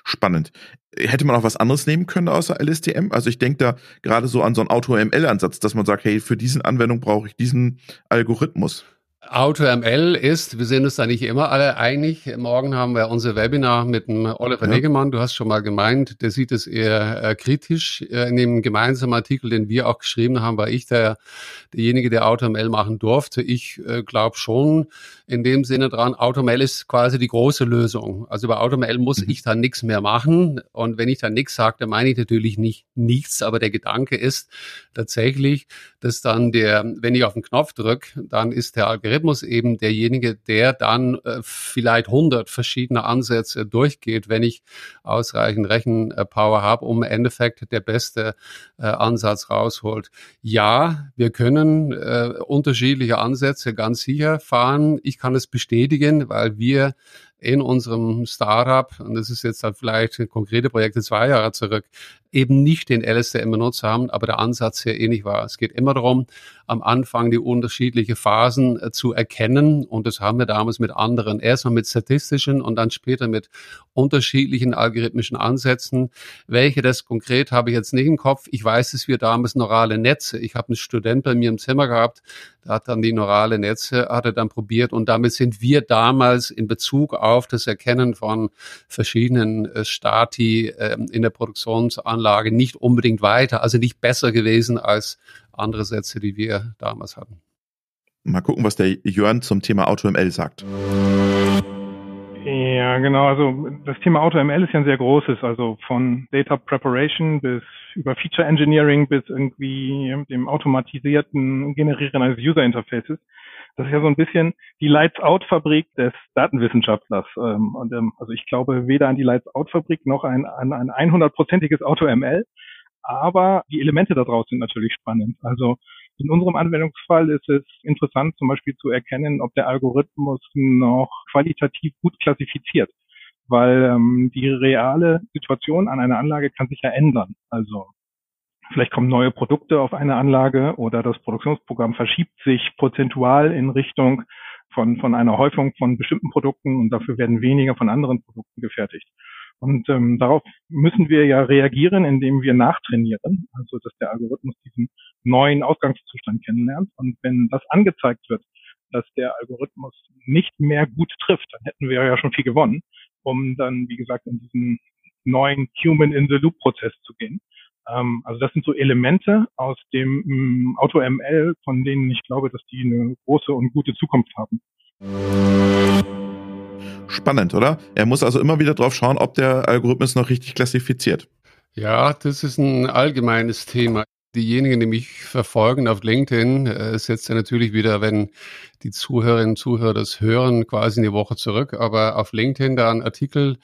Spannend. Hätte man auch was anderes nehmen können außer LSTM? Also ich denke da gerade so an so einen Auto-ML-Ansatz, dass man sagt, hey, für diesen Anwendung brauche ich diesen Algorithmus. AutoML ist, wir sind uns da nicht immer alle einig. Morgen haben wir unser Webinar mit dem Oliver ja. Negemann. Du hast schon mal gemeint, der sieht es eher äh, kritisch. Äh, in dem gemeinsamen Artikel, den wir auch geschrieben haben, war ich der, derjenige, der AutoML machen durfte. Ich äh, glaube schon in dem Sinne dran, AutoML ist quasi die große Lösung. Also bei AutoML muss mhm. ich dann nichts mehr machen. Und wenn ich dann nichts sage, dann meine ich natürlich nicht nichts. Aber der Gedanke ist tatsächlich, dass dann der, wenn ich auf den Knopf drücke, dann ist der Algorithmus Algorithmus eben derjenige, der dann äh, vielleicht 100 verschiedene Ansätze durchgeht, wenn ich ausreichend Rechenpower habe, um im Endeffekt der beste äh, Ansatz rausholt. Ja, wir können äh, unterschiedliche Ansätze ganz sicher fahren. Ich kann es bestätigen, weil wir in unserem Startup, und das ist jetzt halt vielleicht konkrete Projekte zwei Jahre zurück, eben nicht den LSTM benutzt haben, aber der Ansatz sehr ähnlich war. Es geht immer darum, am Anfang die unterschiedlichen Phasen äh, zu erkennen. Und das haben wir damals mit anderen, erstmal mit statistischen und dann später mit unterschiedlichen algorithmischen Ansätzen. Welche das konkret habe ich jetzt nicht im Kopf. Ich weiß, dass wir damals neurale Netze, ich habe einen Student bei mir im Zimmer gehabt, der hat dann die neurale Netze, hat er dann probiert und damit sind wir damals in Bezug auf das Erkennen von verschiedenen äh, Stati äh, in der Produktionsanlage Anlage nicht unbedingt weiter, also nicht besser gewesen als andere Sätze, die wir damals hatten. Mal gucken, was der Jörn zum Thema AutoML sagt. Ja, genau. Also das Thema AutoML ist ja ein sehr großes, also von Data Preparation bis über Feature Engineering bis irgendwie dem automatisierten Generieren eines User Interfaces. Das ist ja so ein bisschen die Lights-Out-Fabrik des Datenwissenschaftlers. Ähm, und, ähm, also ich glaube weder an die Lights-Out-Fabrik noch an, an ein 100-prozentiges AutoML. Aber die Elemente daraus sind natürlich spannend. Also in unserem Anwendungsfall ist es interessant, zum Beispiel zu erkennen, ob der Algorithmus noch qualitativ gut klassifiziert, weil ähm, die reale Situation an einer Anlage kann sich ja ändern. Also vielleicht kommen neue Produkte auf eine Anlage oder das Produktionsprogramm verschiebt sich prozentual in Richtung von, von einer Häufung von bestimmten Produkten und dafür werden weniger von anderen Produkten gefertigt. Und ähm, darauf müssen wir ja reagieren, indem wir nachtrainieren, also dass der Algorithmus diesen neuen Ausgangszustand kennenlernt. Und wenn das angezeigt wird, dass der Algorithmus nicht mehr gut trifft, dann hätten wir ja schon viel gewonnen, um dann, wie gesagt, in diesen neuen Human-in-the-Loop-Prozess zu gehen. Ähm, also das sind so Elemente aus dem ähm, AutoML, von denen ich glaube, dass die eine große und gute Zukunft haben. Spannend, oder? Er muss also immer wieder drauf schauen, ob der Algorithmus noch richtig klassifiziert. Ja, das ist ein allgemeines Thema. Diejenigen, die mich verfolgen auf LinkedIn, äh, setzt er natürlich wieder, wenn die Zuhörerinnen und Zuhörer das hören, quasi eine Woche zurück. Aber auf LinkedIn da ein Artikel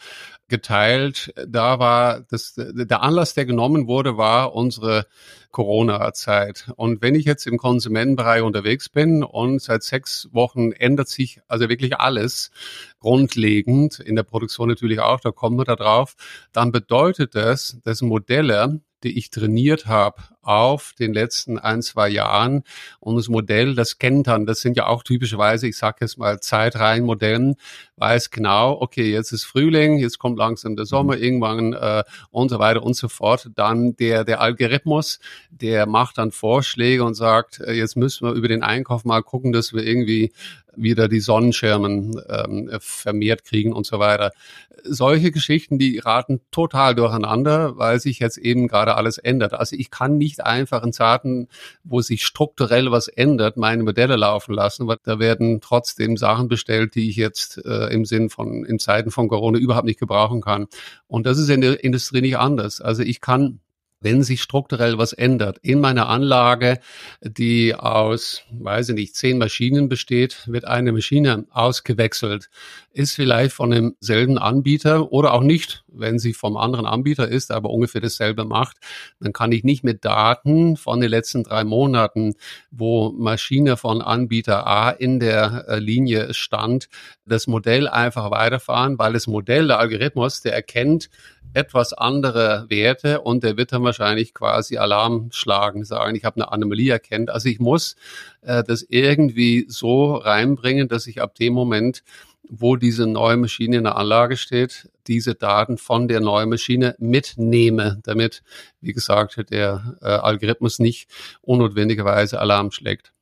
geteilt. Da war das, der Anlass, der genommen wurde, war unsere Corona-Zeit. Und wenn ich jetzt im Konsumentenbereich unterwegs bin und seit sechs Wochen ändert sich also wirklich alles grundlegend, in der Produktion natürlich auch, da kommen wir da drauf, dann bedeutet das, dass Modelle, die ich trainiert habe auf den letzten ein, zwei Jahren. Und das Modell, das kennt dann, das sind ja auch typischerweise, ich sage jetzt mal Zeitreihenmodellen, weiß genau, okay, jetzt ist Frühling, jetzt kommt langsam der Sommer mhm. irgendwann äh, und so weiter und so fort. Dann der, der Algorithmus, der macht dann Vorschläge und sagt, äh, jetzt müssen wir über den Einkauf mal gucken, dass wir irgendwie wieder die Sonnenschirmen ähm, vermehrt kriegen und so weiter. Solche Geschichten, die raten total durcheinander, weil sich jetzt eben gerade alles ändert. Also ich kann nicht einfach in Zeiten, wo sich strukturell was ändert, meine Modelle laufen lassen, weil da werden trotzdem Sachen bestellt, die ich jetzt äh, im Sinn von in Zeiten von Corona überhaupt nicht gebrauchen kann. Und das ist in der Industrie nicht anders. Also ich kann wenn sich strukturell was ändert in meiner Anlage, die aus, weiß ich nicht, zehn Maschinen besteht, wird eine Maschine ausgewechselt, ist vielleicht von demselben Anbieter oder auch nicht, wenn sie vom anderen Anbieter ist, aber ungefähr dasselbe macht, dann kann ich nicht mit Daten von den letzten drei Monaten, wo Maschine von Anbieter A in der äh, Linie stand, das Modell einfach weiterfahren, weil das Modell, der Algorithmus, der erkennt, etwas andere Werte und der wird dann wahrscheinlich quasi Alarm schlagen, sagen, ich habe eine Anomalie erkennt. Also ich muss äh, das irgendwie so reinbringen, dass ich ab dem Moment, wo diese neue Maschine in der Anlage steht, diese Daten von der neuen Maschine mitnehme, damit, wie gesagt, der äh, Algorithmus nicht unnotwendigerweise Alarm schlägt.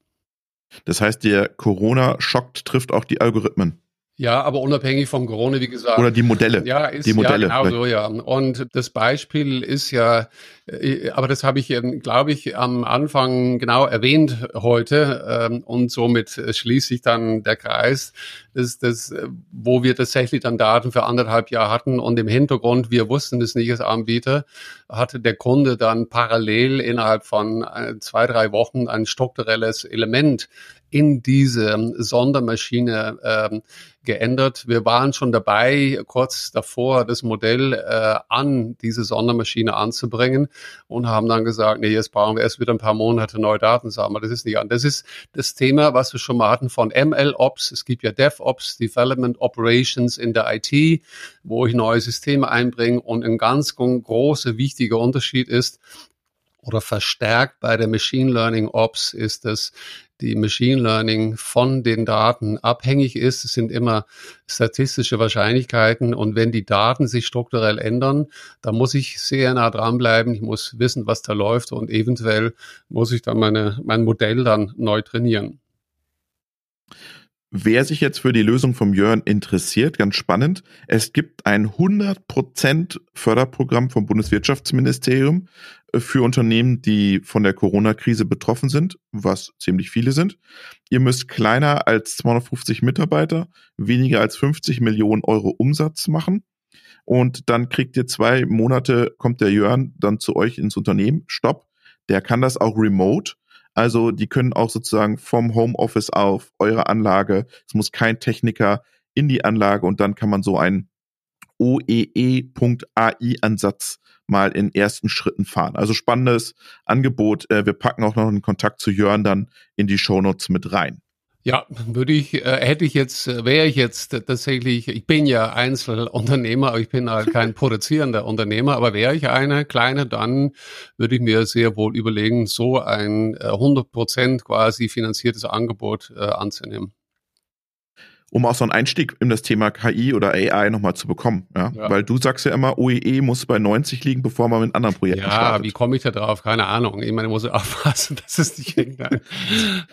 Das heißt, der Corona-Schock trifft auch die Algorithmen. Ja, aber unabhängig von Corona, wie gesagt. Oder die Modelle. Ja, ist die Modelle, ja genau so, ja. Und das Beispiel ist ja, äh, aber das habe ich, glaube ich, am Anfang genau erwähnt heute ähm, und somit schließt sich dann der Kreis, das, das, wo wir tatsächlich dann Daten für anderthalb Jahre hatten und im Hintergrund, wir wussten es nicht als Anbieter, hatte der Kunde dann parallel innerhalb von äh, zwei, drei Wochen ein strukturelles Element in diese Sondermaschine ähm, geändert. Wir waren schon dabei, kurz davor das Modell äh, an diese Sondermaschine anzubringen und haben dann gesagt, nee, jetzt brauchen wir erst wieder ein paar Monate neue Daten sammeln. Das ist nicht an. Das ist das Thema, was wir schon mal hatten von ML-Ops. Es gibt ja DevOps, Development Operations in der IT, wo ich neue Systeme einbringe und ein ganz großer, wichtiger Unterschied ist, oder verstärkt bei der Machine Learning Ops ist, dass die Machine Learning von den Daten abhängig ist. Es sind immer statistische Wahrscheinlichkeiten und wenn die Daten sich strukturell ändern, dann muss ich sehr nah dranbleiben. Ich muss wissen, was da läuft und eventuell muss ich dann meine, mein Modell dann neu trainieren. Wer sich jetzt für die Lösung vom Jörn interessiert, ganz spannend, es gibt ein 100% Förderprogramm vom Bundeswirtschaftsministerium äh, für Unternehmen, die von der Corona-Krise betroffen sind, was ziemlich viele sind. Ihr müsst kleiner als 250 Mitarbeiter, weniger als 50 Millionen Euro Umsatz machen. Und dann kriegt ihr zwei Monate, kommt der Jörn dann zu euch ins Unternehmen. Stopp. Der kann das auch remote. Also die können auch sozusagen vom Homeoffice auf eure Anlage. Es muss kein Techniker in die Anlage und dann kann man so einen OEE.ai-Ansatz mal in ersten Schritten fahren. Also spannendes Angebot. Äh, wir packen auch noch einen Kontakt zu Jörn dann in die Shownotes mit rein. Ja, würde ich, äh, hätte ich jetzt, äh, wäre ich jetzt tatsächlich, ich bin ja Einzelunternehmer, aber ich bin halt kein produzierender Unternehmer, aber wäre ich eine kleine, dann würde ich mir sehr wohl überlegen, so ein 100 äh, Prozent quasi finanziertes Angebot äh, anzunehmen um auch so einen Einstieg in das Thema KI oder AI nochmal zu bekommen. Ja? ja? Weil du sagst ja immer, OEE e muss bei 90 liegen, bevor man mit anderen Projekten ja, startet. Ja, wie komme ich da drauf? Keine Ahnung. Ich meine, ich muss aufpassen, dass es nicht irgendein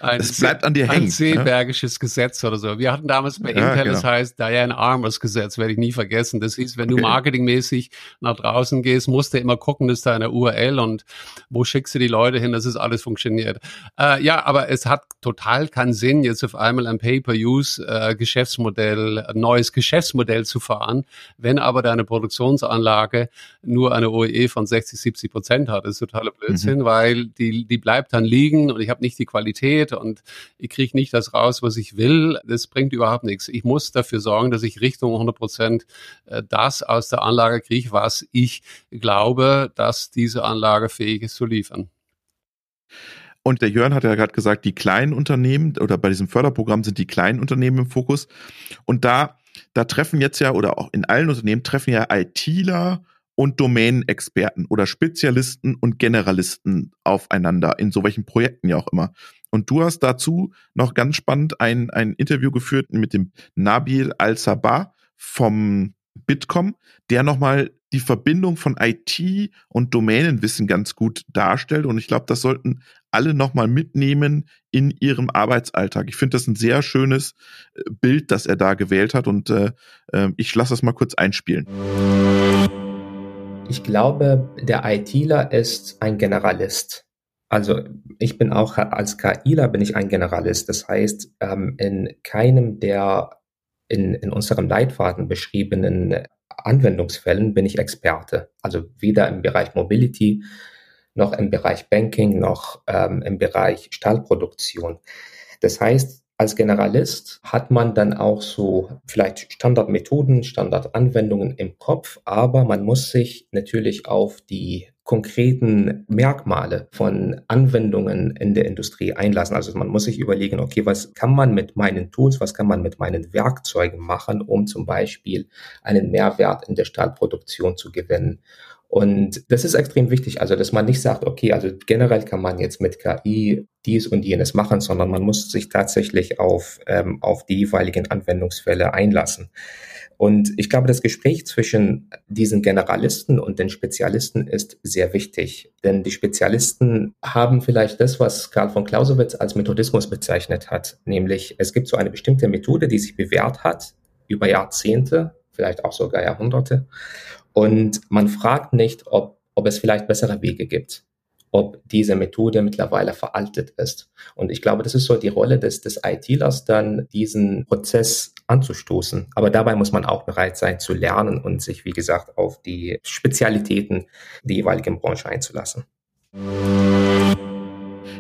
ein, es bleibt an dir ein hängen. Seebergisches ja? Gesetz oder so. Wir hatten damals bei Intel, genau. das heißt Diane Armours Gesetz, werde ich nie vergessen. Das hieß, wenn okay. du marketingmäßig nach draußen gehst, musst du immer gucken, dass da eine URL und wo schickst du die Leute hin, dass es alles funktioniert. Äh, ja, aber es hat total keinen Sinn, jetzt auf einmal ein Pay-per-Use äh, Geschäftsmodell, ein neues Geschäftsmodell zu fahren. Wenn aber deine Produktionsanlage nur eine OEE von 60, 70 Prozent hat, das ist totaler Blödsinn, mhm. weil die, die bleibt dann liegen und ich habe nicht die Qualität und ich kriege nicht das raus, was ich will. Das bringt überhaupt nichts. Ich muss dafür sorgen, dass ich Richtung 100 Prozent äh, das aus der Anlage kriege, was ich glaube, dass diese Anlage fähig ist zu liefern. Und der Jörn hat ja gerade gesagt, die kleinen Unternehmen oder bei diesem Förderprogramm sind die kleinen Unternehmen im Fokus. Und da, da treffen jetzt ja oder auch in allen Unternehmen treffen ja ITler und Domänenexperten oder Spezialisten und Generalisten aufeinander in so welchen Projekten ja auch immer. Und du hast dazu noch ganz spannend ein, ein Interview geführt mit dem Nabil Al-Sabah vom Bitkom, der nochmal die Verbindung von IT und Domänenwissen ganz gut darstellt. Und ich glaube, das sollten alle nochmal mitnehmen in ihrem Arbeitsalltag. Ich finde das ein sehr schönes äh, Bild, das er da gewählt hat. Und äh, äh, ich lasse das mal kurz einspielen. Ich glaube, der ITler ist ein Generalist. Also ich bin auch als KIler bin ich ein Generalist. Das heißt, ähm, in keinem der in, in unserem Leitfaden beschriebenen Anwendungsfällen bin ich Experte. Also weder im Bereich Mobility noch im Bereich Banking noch ähm, im Bereich Stahlproduktion. Das heißt, als Generalist hat man dann auch so vielleicht Standardmethoden, Standardanwendungen im Kopf, aber man muss sich natürlich auf die konkreten Merkmale von Anwendungen in der Industrie einlassen. Also man muss sich überlegen, okay, was kann man mit meinen Tools, was kann man mit meinen Werkzeugen machen, um zum Beispiel einen Mehrwert in der Stahlproduktion zu gewinnen und das ist extrem wichtig, also dass man nicht sagt, okay, also generell kann man jetzt mit KI dies und jenes machen, sondern man muss sich tatsächlich auf, ähm, auf die jeweiligen Anwendungsfälle einlassen. Und ich glaube, das Gespräch zwischen diesen Generalisten und den Spezialisten ist sehr wichtig. Denn die Spezialisten haben vielleicht das, was Karl von Clausewitz als Methodismus bezeichnet hat. Nämlich, es gibt so eine bestimmte Methode, die sich bewährt hat über Jahrzehnte, vielleicht auch sogar Jahrhunderte. Und man fragt nicht, ob, ob es vielleicht bessere Wege gibt, ob diese Methode mittlerweile veraltet ist. Und ich glaube, das ist so die Rolle des, des ITlers, dann diesen Prozess anzustoßen. Aber dabei muss man auch bereit sein zu lernen und sich, wie gesagt, auf die Spezialitäten der jeweiligen Branche einzulassen.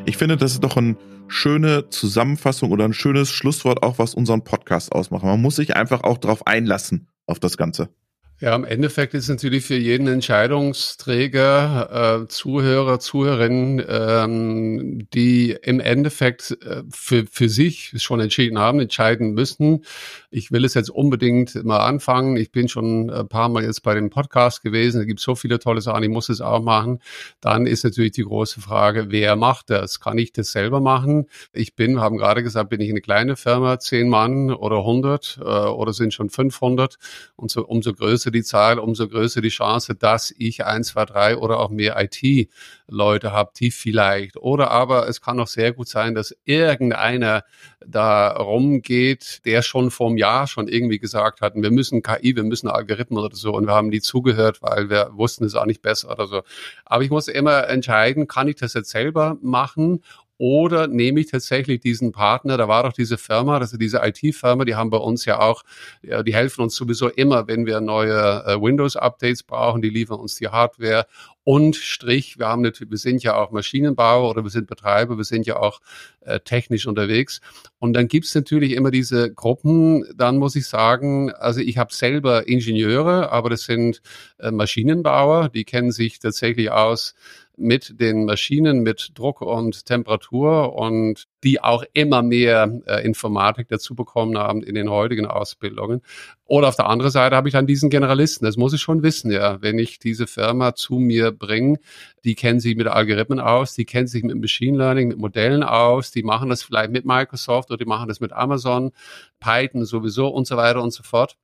Ich finde, das ist doch eine schöne Zusammenfassung oder ein schönes Schlusswort auch, was unseren Podcast ausmacht. Man muss sich einfach auch darauf einlassen, auf das Ganze. Ja, im Endeffekt ist natürlich für jeden Entscheidungsträger, äh, Zuhörer, Zuhörerinnen, ähm, die im Endeffekt äh, für, für sich schon entschieden haben, entscheiden müssen. Ich will es jetzt unbedingt mal anfangen. Ich bin schon ein paar Mal jetzt bei dem Podcast gewesen. Es gibt so viele tolle Sachen, ich muss es auch machen. Dann ist natürlich die große Frage, wer macht das? Kann ich das selber machen? Ich bin, haben gerade gesagt, bin ich eine kleine Firma, zehn Mann oder 100 äh, oder sind schon 500 und so umso größer größer die Zahl, umso größer die Chance, dass ich ein, zwei, drei oder auch mehr IT-Leute habe, die vielleicht. Oder aber es kann auch sehr gut sein, dass irgendeiner da rumgeht, der schon vor einem Jahr schon irgendwie gesagt hat, wir müssen KI, wir müssen Algorithmen oder so. Und wir haben nie zugehört, weil wir wussten es auch nicht besser oder so. Aber ich muss immer entscheiden, kann ich das jetzt selber machen oder nehme ich tatsächlich diesen Partner, da war doch diese Firma, also diese IT-Firma, die haben bei uns ja auch, die helfen uns sowieso immer, wenn wir neue äh, Windows-Updates brauchen, die liefern uns die Hardware und Strich, wir haben natürlich, wir sind ja auch Maschinenbauer oder wir sind Betreiber, wir sind ja auch äh, technisch unterwegs. Und dann gibt's natürlich immer diese Gruppen, dann muss ich sagen, also ich habe selber Ingenieure, aber das sind äh, Maschinenbauer, die kennen sich tatsächlich aus mit den Maschinen, mit Druck und Temperatur und die auch immer mehr äh, Informatik dazu bekommen haben in den heutigen Ausbildungen. Oder auf der anderen Seite habe ich dann diesen Generalisten. Das muss ich schon wissen, ja. Wenn ich diese Firma zu mir bringe, die kennen sich mit Algorithmen aus, die kennen sich mit Machine Learning, mit Modellen aus, die machen das vielleicht mit Microsoft oder die machen das mit Amazon, Python sowieso und so weiter und so fort.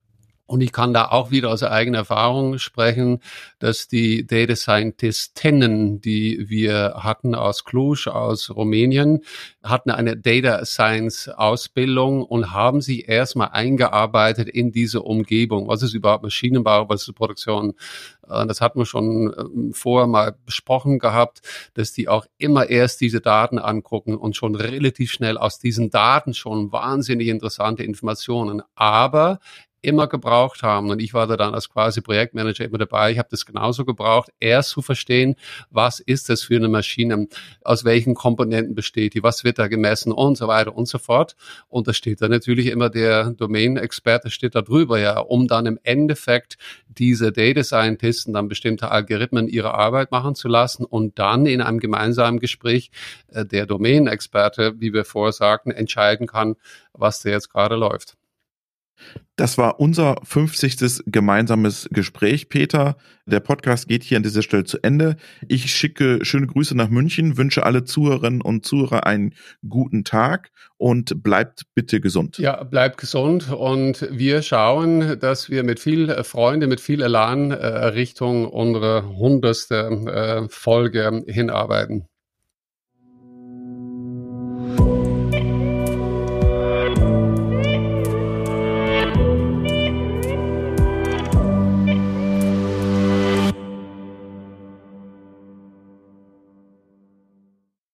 Und ich kann da auch wieder aus eigener Erfahrung sprechen, dass die Data Scientistinnen, die wir hatten aus Cluj, aus Rumänien, hatten eine Data Science Ausbildung und haben sich erstmal eingearbeitet in diese Umgebung. Was ist überhaupt Maschinenbau? Was ist Produktion? Äh, das hatten wir schon ähm, vorher mal besprochen gehabt, dass die auch immer erst diese Daten angucken und schon relativ schnell aus diesen Daten schon wahnsinnig interessante Informationen, aber immer gebraucht haben. Und ich war da dann als quasi Projektmanager immer dabei. Ich habe das genauso gebraucht, erst zu verstehen, was ist das für eine Maschine, aus welchen Komponenten besteht die, was wird da gemessen und so weiter und so fort. Und da steht da natürlich immer der Domain-Experte steht da drüber, ja, um dann im Endeffekt diese Data Scientisten dann bestimmte Algorithmen ihre Arbeit machen zu lassen und dann in einem gemeinsamen Gespräch äh, der Domain-Experte, wie wir vorher sagten, entscheiden kann, was da jetzt gerade läuft. Das war unser 50. gemeinsames Gespräch, Peter. Der Podcast geht hier an dieser Stelle zu Ende. Ich schicke schöne Grüße nach München, wünsche alle Zuhörerinnen und Zuhörer einen guten Tag und bleibt bitte gesund. Ja, bleibt gesund und wir schauen, dass wir mit viel Freude, mit viel Elan äh, Richtung unsere hundertste äh, Folge hinarbeiten.